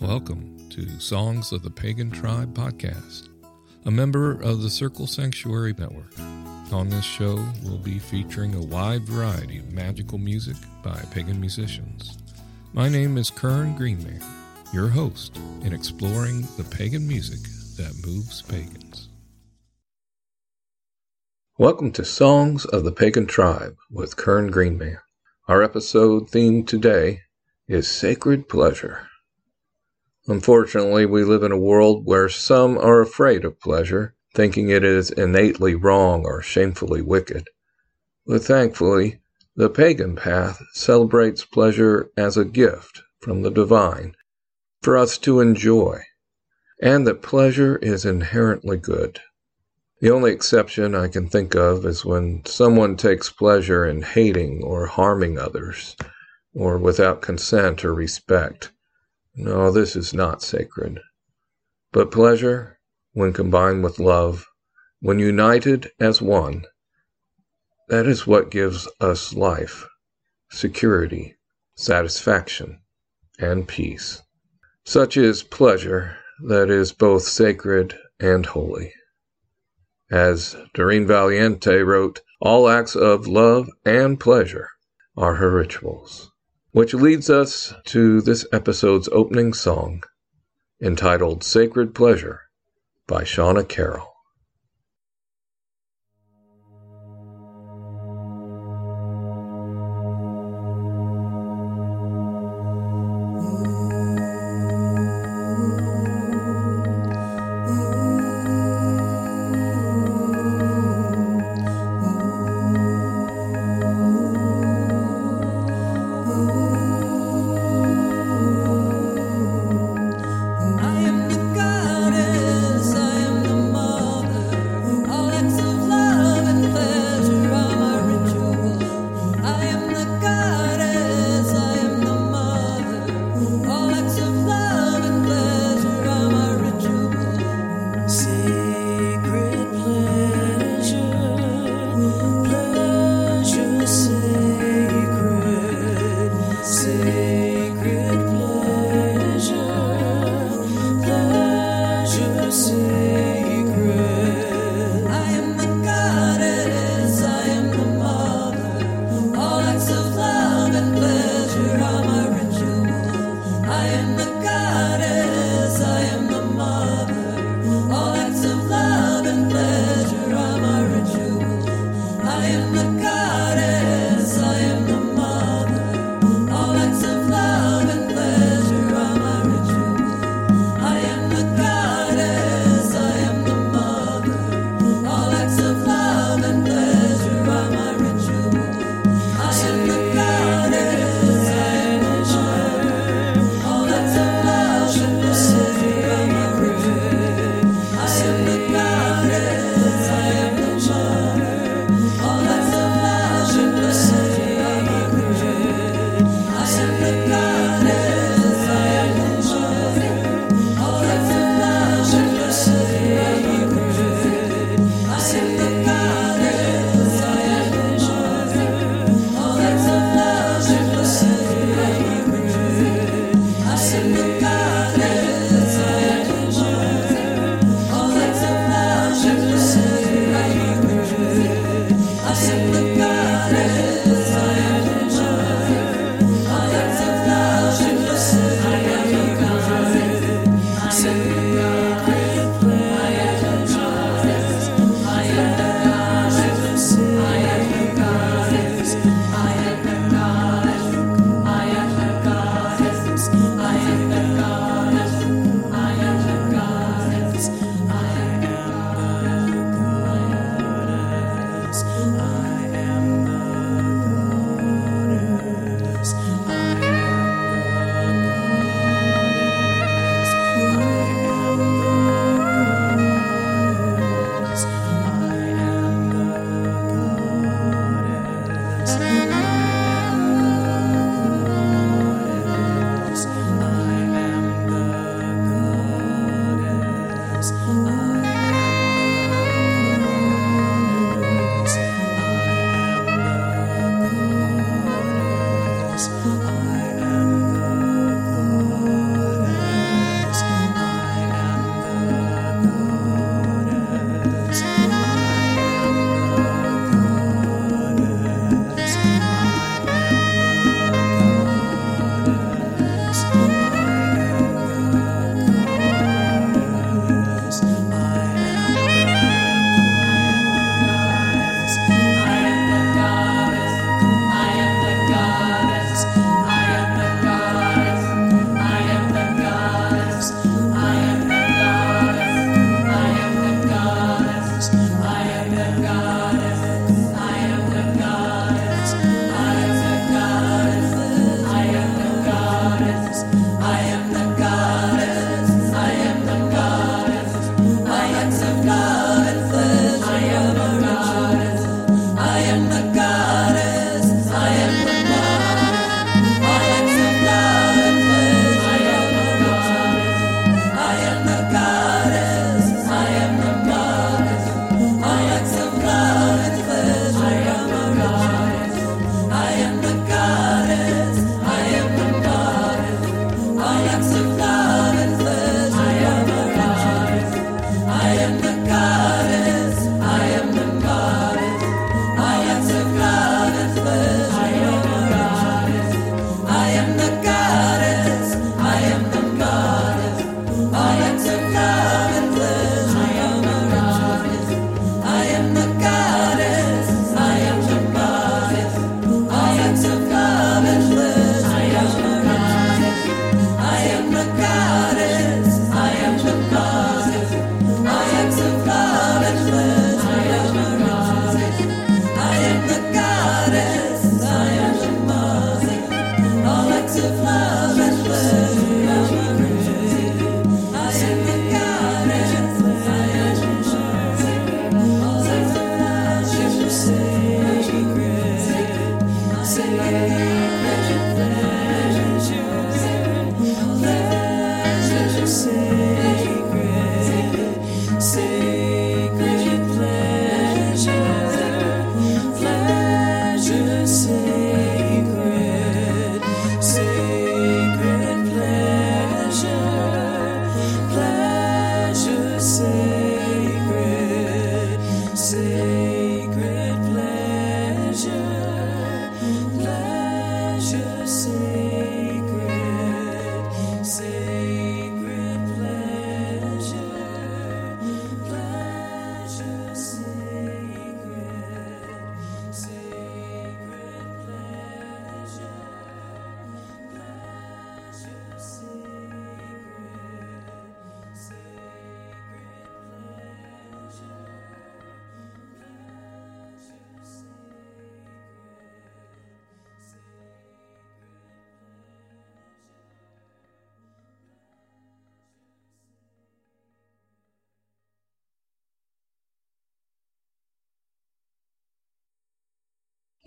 Welcome to Songs of the Pagan Tribe podcast, a member of the Circle Sanctuary Network. On this show, we'll be featuring a wide variety of magical music by pagan musicians. My name is Kern Greenman, your host in exploring the pagan music that moves pagans. Welcome to Songs of the Pagan Tribe with Kern Greenman. Our episode theme today is Sacred Pleasure. Unfortunately, we live in a world where some are afraid of pleasure, thinking it is innately wrong or shamefully wicked. But thankfully, the pagan path celebrates pleasure as a gift from the divine for us to enjoy, and that pleasure is inherently good. The only exception I can think of is when someone takes pleasure in hating or harming others, or without consent or respect. No, this is not sacred. But pleasure, when combined with love, when united as one, that is what gives us life, security, satisfaction, and peace. Such is pleasure that is both sacred and holy. As Doreen Valiente wrote, all acts of love and pleasure are her rituals which leads us to this episode's opening song entitled Sacred Pleasure by Shauna Carroll.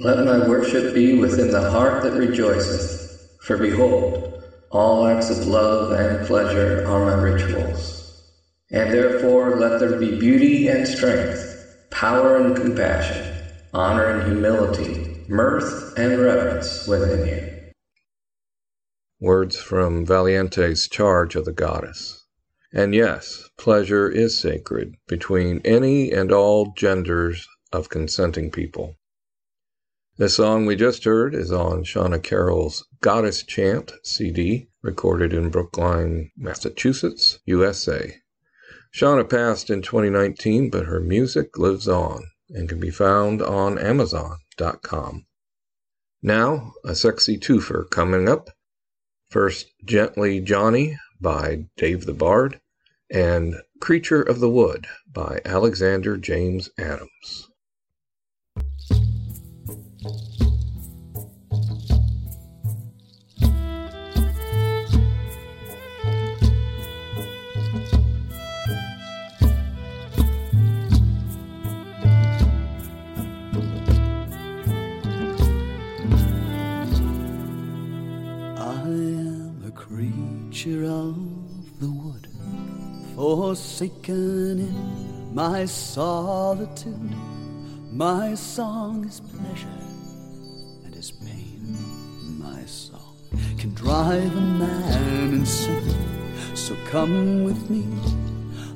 Let my worship be within the heart that rejoiceth, for behold, all acts of love and pleasure are my rituals. And therefore let there be beauty and strength, power and compassion, honor and humility, mirth and reverence within you. Words from Valiente's Charge of the Goddess. And yes, pleasure is sacred between any and all genders of consenting people. The song we just heard is on Shauna Carroll's Goddess Chant CD, recorded in Brookline, Massachusetts, USA. Shauna passed in 2019, but her music lives on and can be found on Amazon.com. Now, a sexy twofer coming up. First, Gently Johnny by Dave the Bard, and Creature of the Wood by Alexander James Adams. Forsaken in my solitude. My song is pleasure, drive a man insane. So come with me,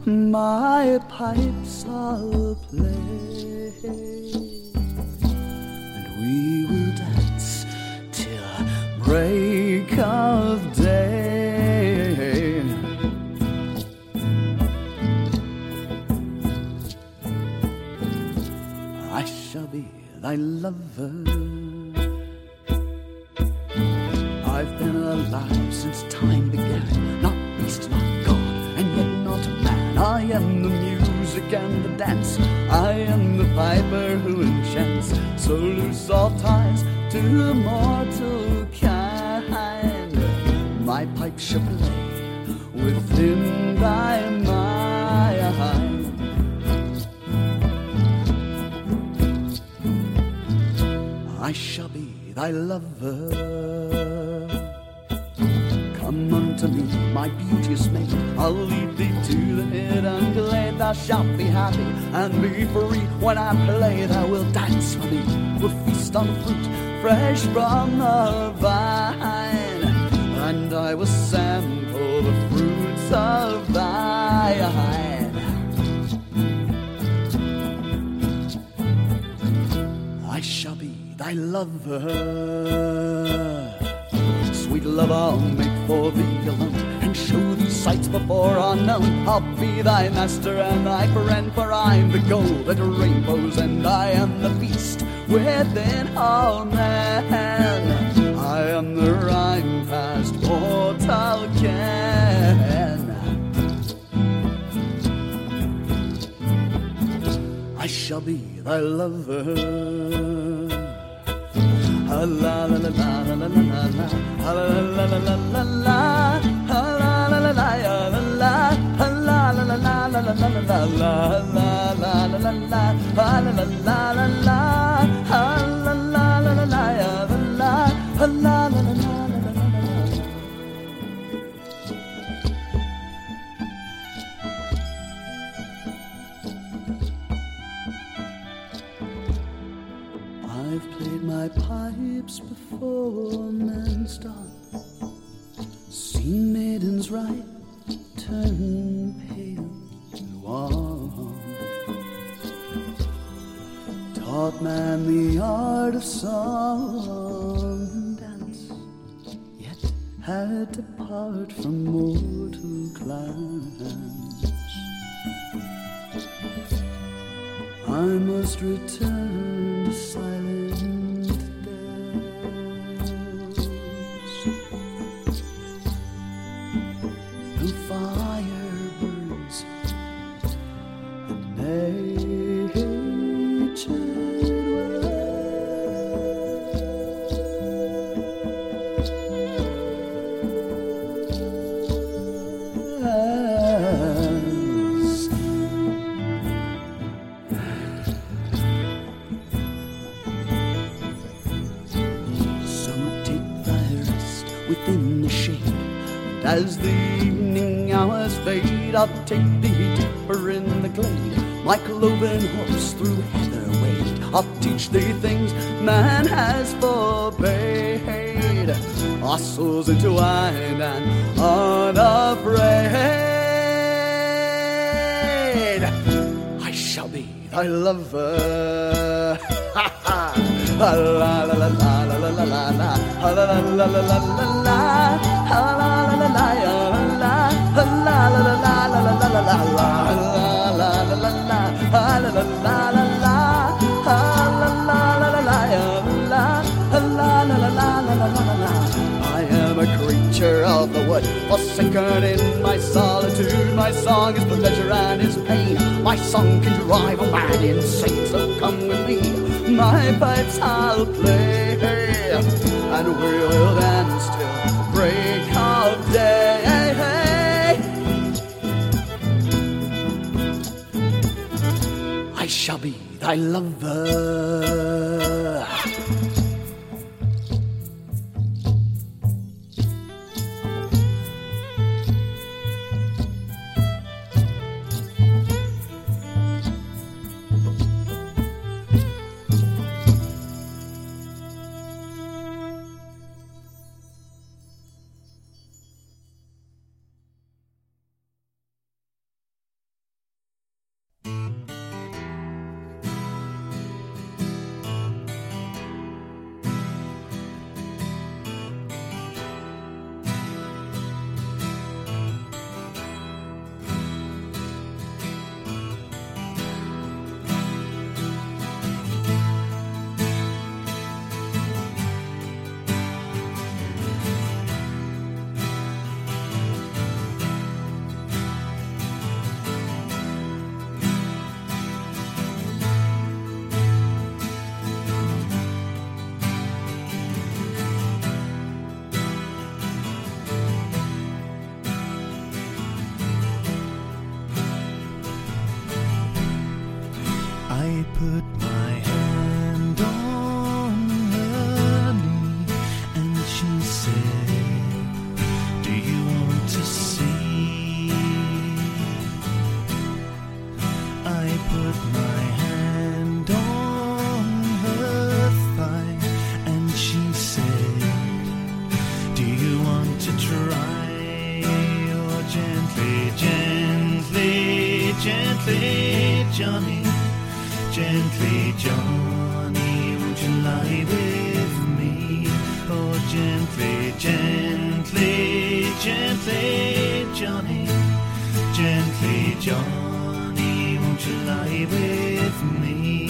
my pipes I'll play, and we will dance till break of day. I shall be thy lover. I've alive since time began, not beast, not God, and yet not man. I am the music and the dance, I am the piper who enchants. So loose all ties to mortal kind. My pipe shall play within thy mind. I shall be thy lover. Unto me, my beauteous maid. I'll lead thee to the hidden glade. Thou shalt be happy and be free. When I play, thou wilt dance for me. We'll feast on fruit fresh from the vine, and I will sample the fruits of thy eye. I shall be thy lover. Love, I'll make for thee alone and show thee sights before unknown. I'll be thy master and thy friend, for I'm the gold that rainbows and I am the beast within all men. I am the rhyme past mortal ken. I shall be thy lover la la la la la la la I've played my pipes before now. Maidens right turn pale and wan. Taught man the art of song and dance, yet had to part from mortal clans. I must return as the evening hours fade, I'll take thee deeper in the glade. My cloven horse through heather wade. I'll teach thee things man has forbade. Our souls entwined and unafraid. I shall be thy lover. La la la la la la la la la la la la la la la la Of the wood, forsaken in my solitude. My song is pleasure and is pain. My song can drive a man insane, so come with me. My pipes I'll play, and we'll dance till shall be thy lover. Gently, Johnny. Gently, Johnny, won't you lie with me? Oh, gently, gently, gently, Johnny. Gently, Johnny, won't you lie with me?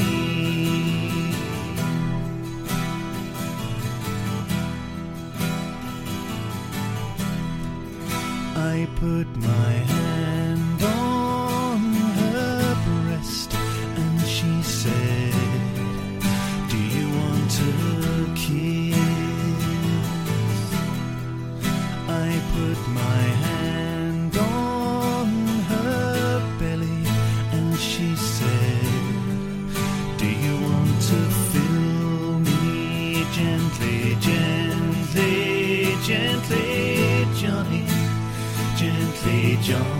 I put my jump.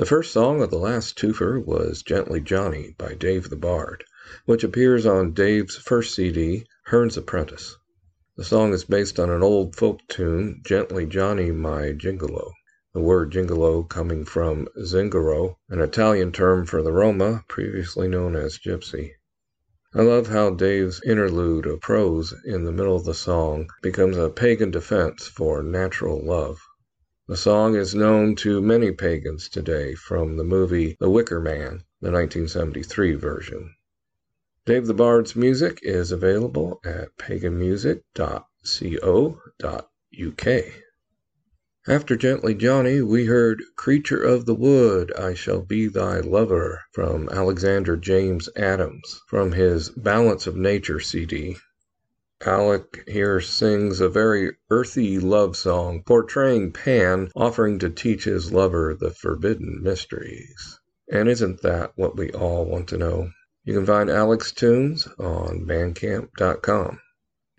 The first song of the last twofer was Gently Johnny by Dave the Bard, which appears on Dave's first CD, Herne's Apprentice. The song is based on an old folk tune, Gently Johnny My Gingalo, the word gingalo coming from zingaro, an Italian term for the Roma, previously known as gypsy. I love how Dave's interlude of prose in the middle of the song becomes a pagan defense for natural love. The song is known to many pagans today from the movie The Wicker Man, the 1973 version. Dave the Bard's music is available at paganmusic.co.uk. After Gently Johnny, we heard Creature of the Wood, I Shall Be Thy Lover from Alexander James Adams from his Balance of Nature CD. Alec here sings a very earthy love song portraying Pan offering to teach his lover the forbidden mysteries. And isn't that what we all want to know? You can find Alec's tunes on bandcamp.com.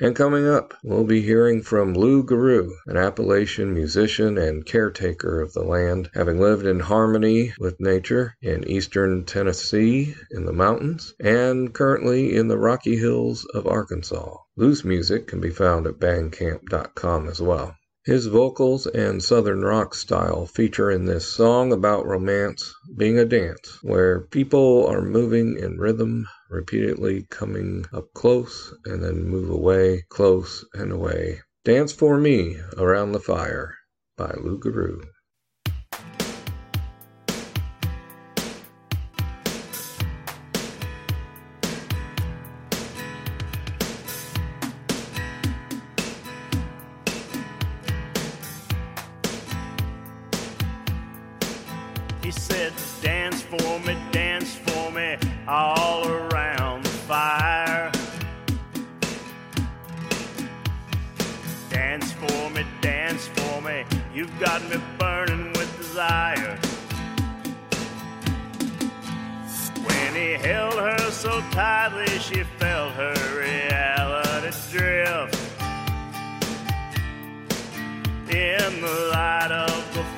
And coming up, we'll be hearing from Lou Garou, an Appalachian musician and caretaker of the land, having lived in harmony with nature in eastern Tennessee in the mountains and currently in the Rocky Hills of Arkansas. Lou's music can be found at bandcamp.com as well. His vocals and southern rock style feature in this song about romance being a dance where people are moving in rhythm, repeatedly coming up close and then move away, close and away. Dance for Me Around the Fire by Lou Garou. He said, Dance for me, dance for me, all around the fire. Dance for me, dance for me, you've got me burning with desire. When he held her so tightly she felt her reality drift. In the light of the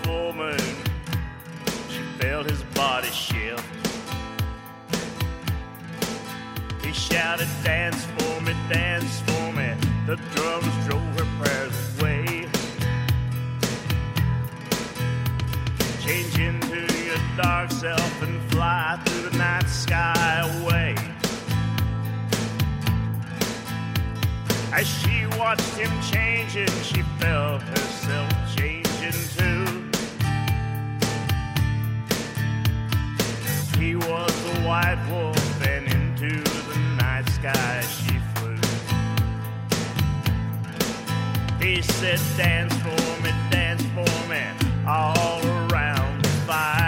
body shift. He shouted, Dance for me, dance for me. The drums drove her prayers away. Change into your dark self and fly through the night sky away. As she watched him changing, she felt herself changing too. White wolf, and into the night sky she flew. He said, Dance for me, dance for me, all around the fire.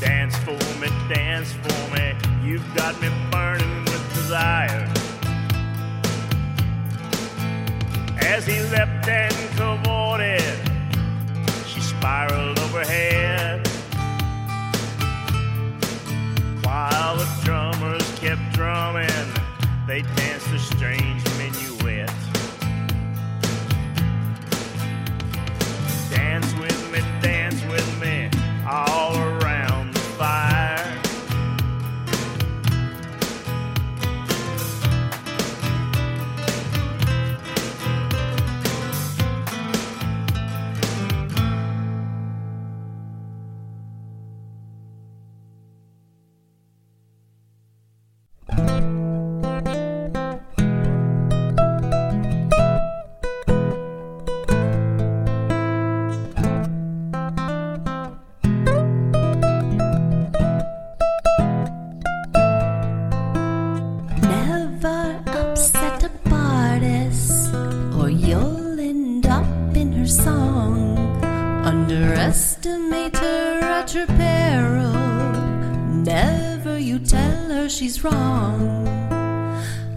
Dance for me, dance for me, you've got me burning with desire. As he leapt and cavorted, she spiraled overhead. While the drummers kept drumming, they danced a strange wrong.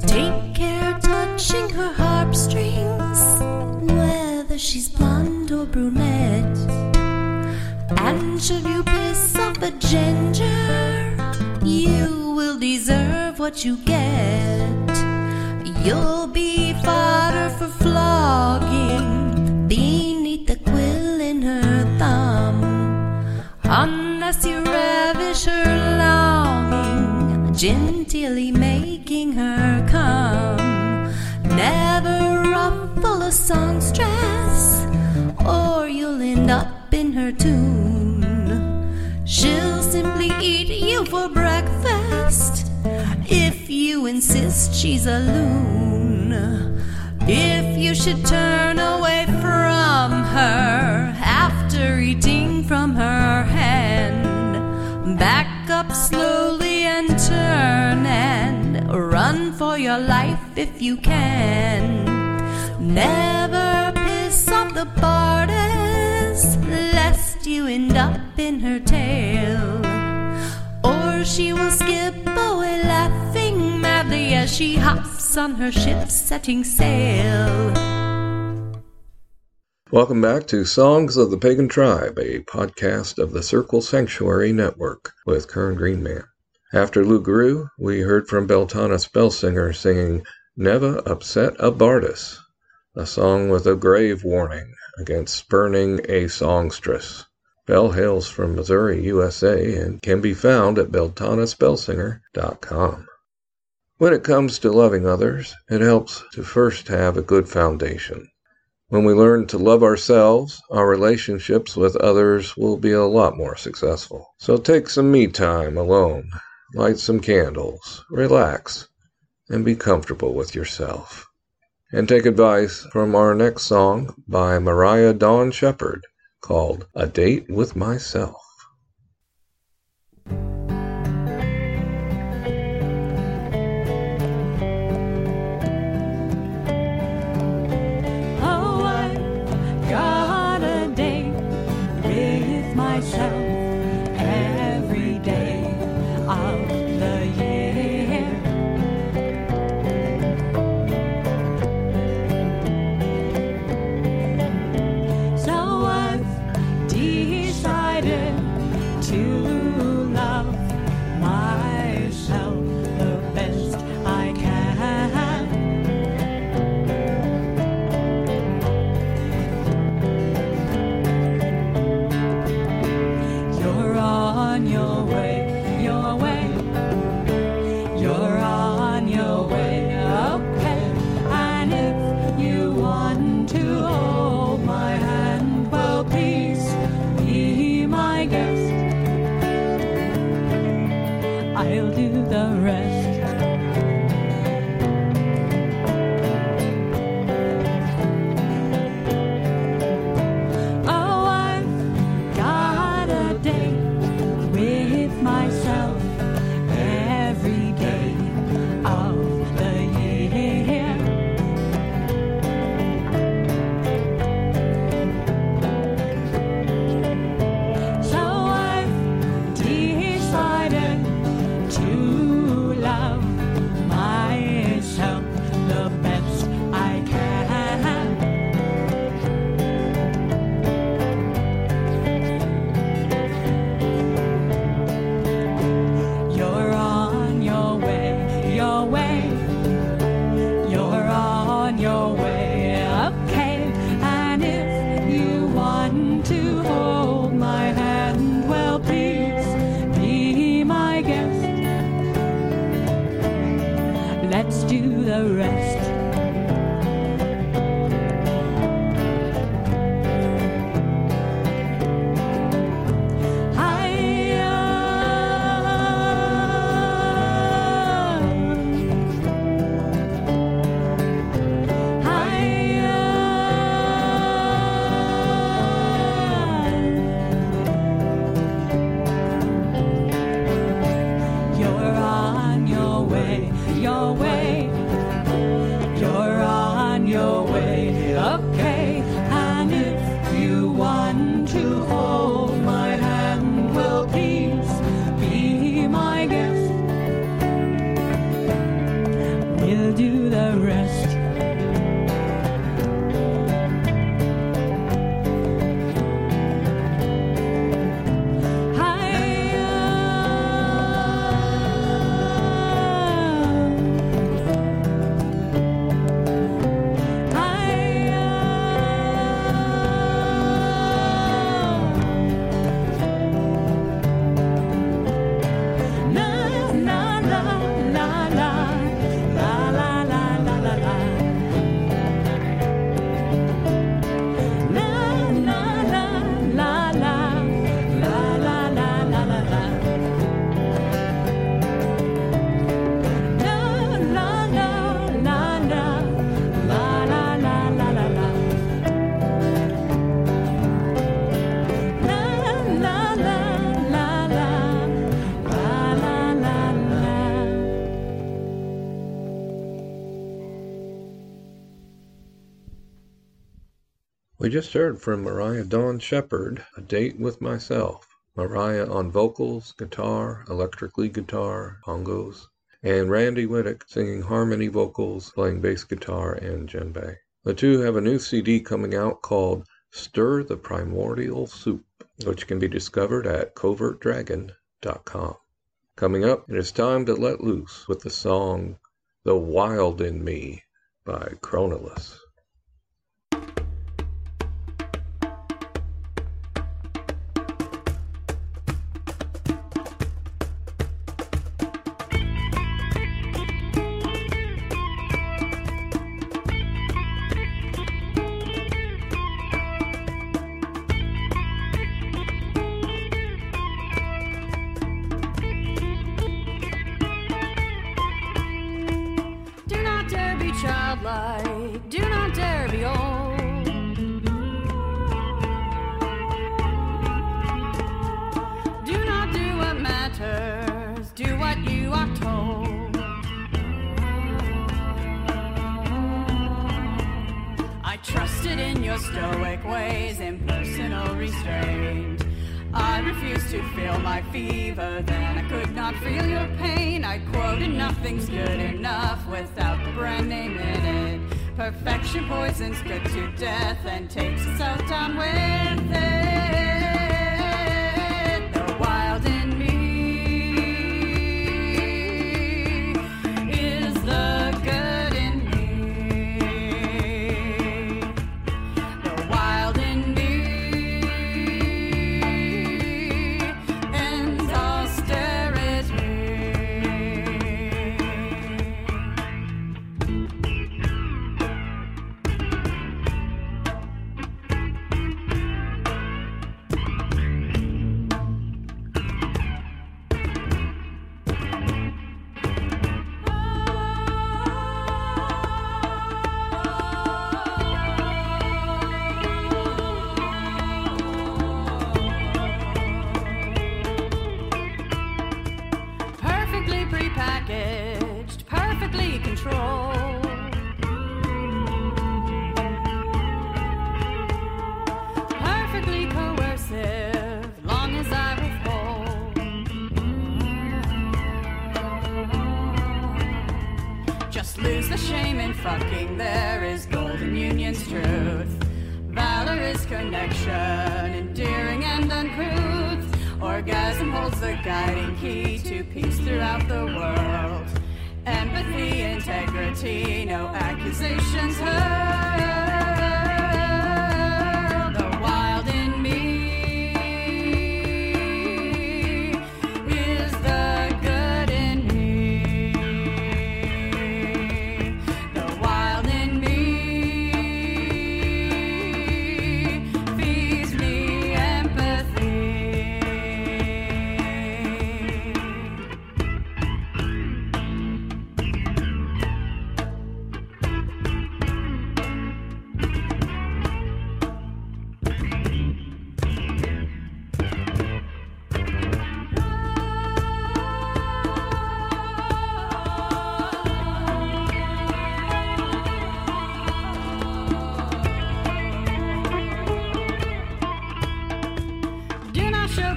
Take care touching her harp strings, whether she's blonde or brunette. And should you piss off a ginger, you will deserve what you get. You'll be fodder for flogging beneath the quill in her thumb. Unless you ravish her genteelly making her come. Never ruffle a songstress, or you'll end up in her tune. She'll simply eat you for breakfast if you insist she's a loon. If you should turn away from her after eating from her hand, back up slowly and turn and run for your life if you can. Never piss off the bardess, lest you end up in her tail. Or she will skip away laughing madly as she hops on her ship setting sail. Welcome back to Songs of the Pagan Tribe, a podcast of the Circle Sanctuary Network with Kern Greenman. After Lou Garou, we heard from Beltana Spellsinger singing Never Upset a Bardess, a song with a grave warning against spurning a songstress. Bell hails from Missouri, USA, and can be found at beltanaspellsinger.com. When it comes to loving others, it helps to first have a good foundation. When we learn to love ourselves, our relationships with others will be a lot more successful. So take some me time alone, light some candles, relax, and be comfortable with yourself. And take advice from our next song by Mariah Dawn Shepherd called A Date with Myself. Rest. Just heard from Mariah Dawn Shepherd, A Date with Myself. Mariah on vocals, guitar, electric lead guitar, bongos, and Randy Whittock singing harmony vocals, playing bass guitar and djembe. The two have a new CD coming out called Stir the Primordial Soup, which can be discovered at covertdragon.com. Coming up, it is time to let loose with the song The Wild in Me by Chronolus. Stoic ways, impersonal restraint. I refused to feel my fever, then I could not feel your pain. I quoted, Nothing's good enough without the brand name in it. Perfection poisons good to death and takes itself down with it. Perfectly. Coercive, long as I withhold. Just lose the shame in fucking. There is golden union's truth. Valor is connection, endearing and uncouth. Orgasm holds the guiding key to peace throughout the world. Empathy, integrity, no accusations heard.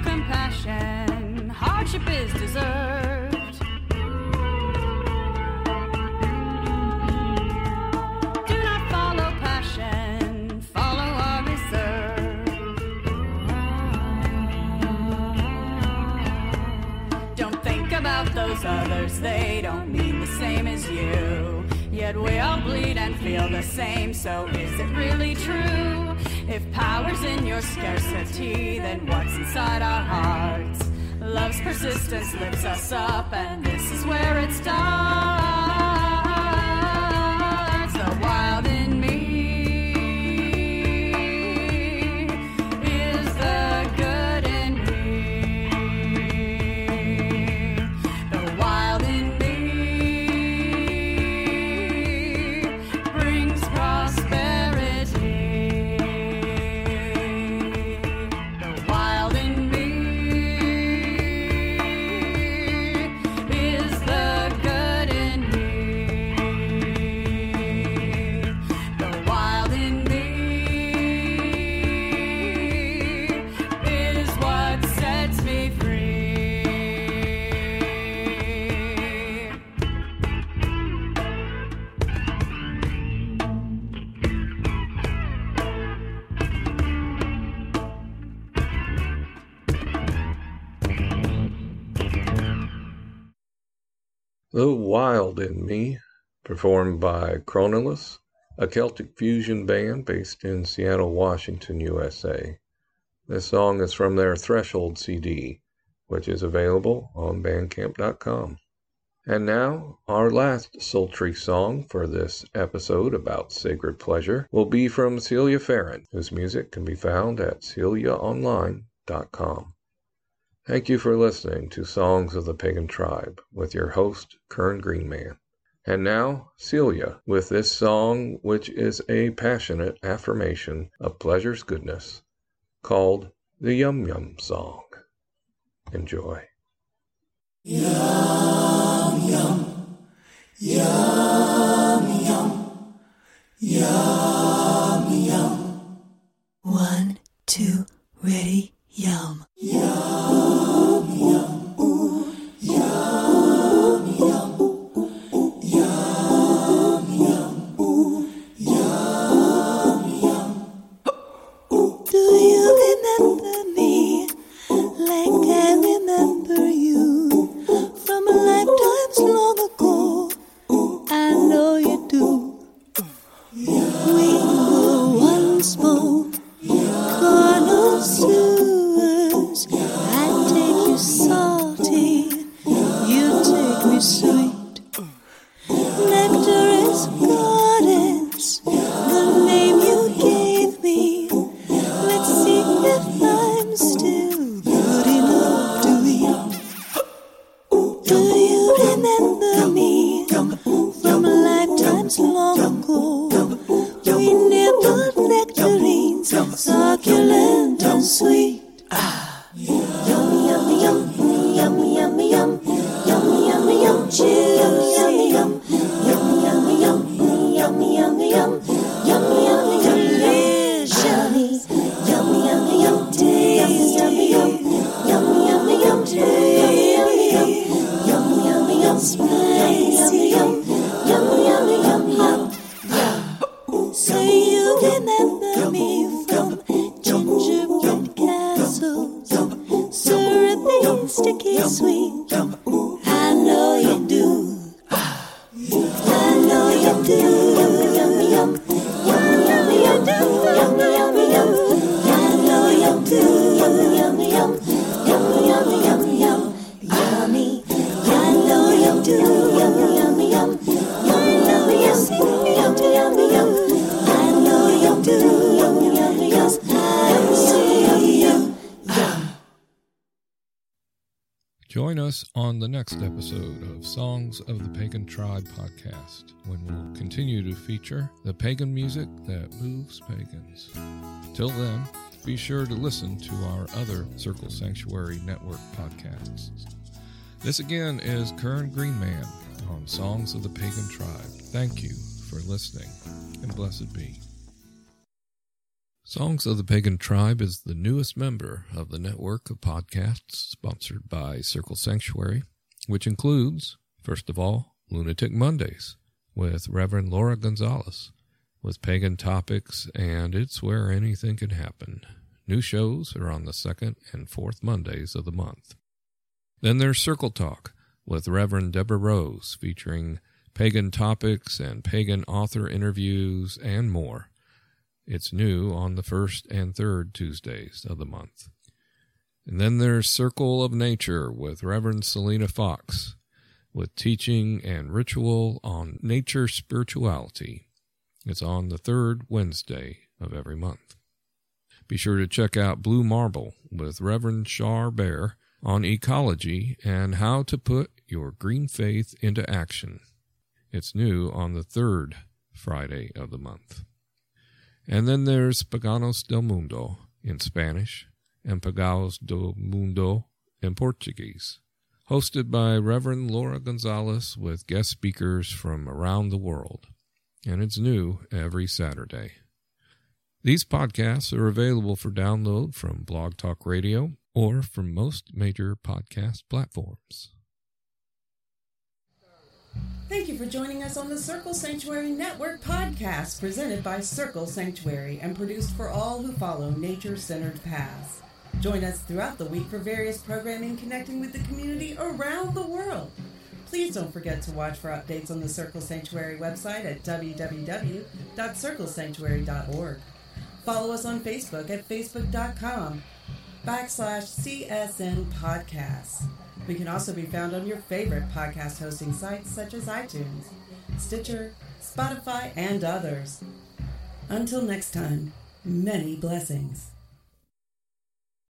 Compassion, hardship is deserved. Do not follow passion, follow our reserve. Don't think about those others, they don't mean the same as you. Yet we all bleed and feel the same, so is it really true? If power's in your scarcity, then what's inside our hearts? Love's persistence lifts us up, and this is where it starts. The Wild in Me, performed by Chronolus, a Celtic fusion band based in Seattle, Washington, USA. This song is from their Threshold CD, which is available on bandcamp.com. And now, our last sultry song for this episode about sacred pleasure will be from Celia Farran, whose music can be found at celiaonline.com. Thank you for listening to Songs of the Pagan Tribe with your host, Kern Greenman. And now, Celia, with this song, which is a passionate affirmation of pleasure's goodness, called the Yum Yum Song. Enjoy. Yum Yum, Yum Yum, Yum Yum. One, two, ready, yum. On the next episode of Songs of the Pagan Tribe podcast, when we'll continue to feature the pagan music that moves pagans. Till then, be sure to listen to our other Circle Sanctuary Network podcasts. This again is Kern Greenman on Songs of the Pagan Tribe. Thank you for listening, and blessed be. Songs of the Pagan Tribe is the newest member of the network of podcasts sponsored by Circle Sanctuary, which includes, first of all, Lunatic Mondays with Reverend Laura Gonzalez, with pagan topics, and it's where anything can happen. New shows are on the second and fourth Mondays of the month. Then there's Circle Talk with Reverend Deborah Rose, featuring pagan topics and pagan author interviews and more. It's new on the first and third Tuesdays of the month. And then there's Circle of Nature with Reverend Selena Fox, with teaching and ritual on nature spirituality. It's on the third Wednesday of every month. Be sure to check out Blue Marble with Reverend Shar Bear on ecology and how to put your green faith into action. It's new on the third Friday of the month. And then there's Paganos del Mundo in Spanish and Pagaos do Mundo in Portuguese, hosted by Reverend Laura Gonzalez with guest speakers from around the world. And it's new every Saturday. These podcasts are available for download from Blog Talk Radio or from most major podcast platforms. Thank you for joining us on the Circle Sanctuary Network podcast, presented by Circle Sanctuary and produced for all who follow nature centered paths. Join us throughout the week for various programming connecting with the community around the world. Please don't forget to watch for updates on the Circle Sanctuary website at www.circlesanctuary.org. Follow us on Facebook at facebook.com backslash CSN Podcasts. We can also be found on your favorite podcast hosting sites such as iTunes, Stitcher, Spotify, and others. Until next time, many blessings.